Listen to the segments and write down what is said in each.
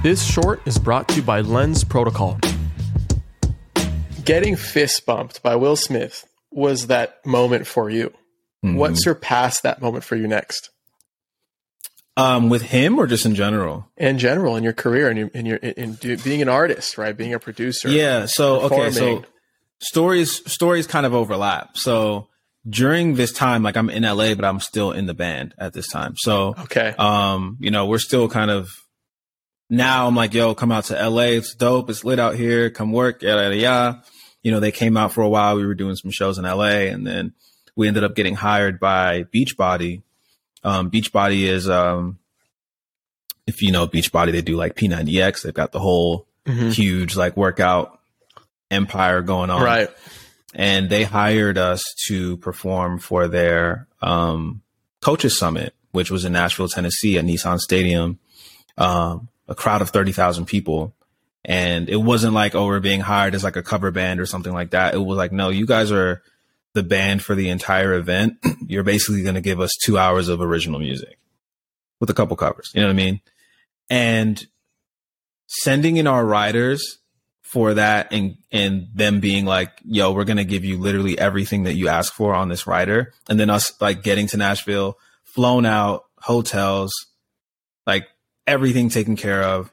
This short is brought to you by Lens Protocol. Getting fist bumped by Will Smith was that moment for you. Mm-hmm. What surpassed that moment for you next? Um, with him or just in general? In general, in your career and in, your in, in being an artist, right? Being a producer. Yeah. So okay. So stories stories kind of overlap. So during this time, like I'm in LA, but I'm still in the band at this time. So okay. Um, you know, we're still kind of now. I'm like, yo, come out to LA. It's dope. It's lit out here. Come work. Yeah, yeah, yeah. You know, they came out for a while. We were doing some shows in LA, and then we ended up getting hired by Beachbody um, Beachbody is, um, if you know Beachbody, they do like P90X. They've got the whole mm-hmm. huge like workout empire going on. Right. And they hired us to perform for their um, coaches summit, which was in Nashville, Tennessee at Nissan Stadium. Um, a crowd of 30,000 people. And it wasn't like, oh, we're being hired as like a cover band or something like that. It was like, no, you guys are the band for the entire event, you're basically going to give us two hours of original music with a couple covers. You know what I mean? And sending in our writers for that and and them being like, yo, we're gonna give you literally everything that you ask for on this writer. And then us like getting to Nashville, flown out, hotels, like everything taken care of,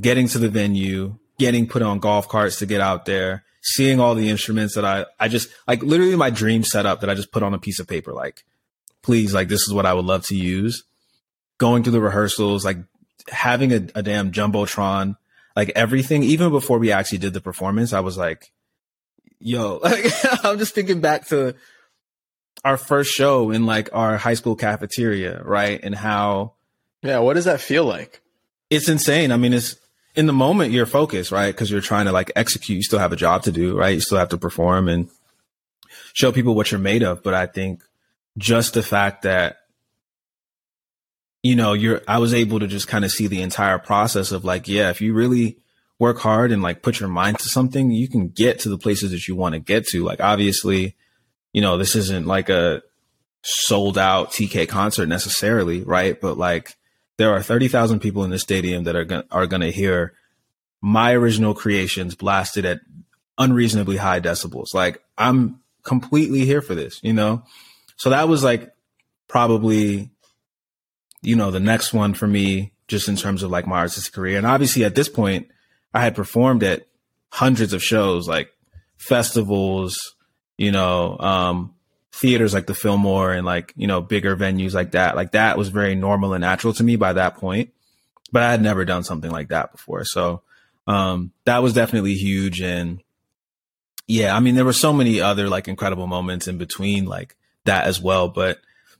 getting to the venue, getting put on golf carts to get out there, seeing all the instruments that I, I just like literally my dream setup that I just put on a piece of paper. Like, please, like, this is what I would love to use. Going through the rehearsals, like having a, a damn Jumbotron, like everything, even before we actually did the performance, I was like, yo, like, I'm just thinking back to our first show in like our high school cafeteria, right? And how. Yeah. What does that feel like? It's insane. I mean, it's, in the moment you're focused, right? Because you're trying to like execute. You still have a job to do, right? You still have to perform and show people what you're made of. But I think just the fact that you know you're i was able to just kind of see the entire process of like yeah if you really work hard and like put your mind to something you can get to the places that you want to get to like obviously you know this isn't like a sold out tk concert necessarily right but like there are 30,000 people in the stadium that are going are going to hear my original creations blasted at unreasonably high decibels. Like I'm completely here for this, you know? So that was like probably you know, the next one for me just in terms of like my artistic career. And obviously at this point I had performed at hundreds of shows like festivals, you know, um, theaters like the Fillmore and like, you know, bigger venues like that. Like that was very normal and natural to me by that point. But I had never done something like that before. So um that was definitely huge and yeah, I mean there were so many other like incredible moments in between like that as well, but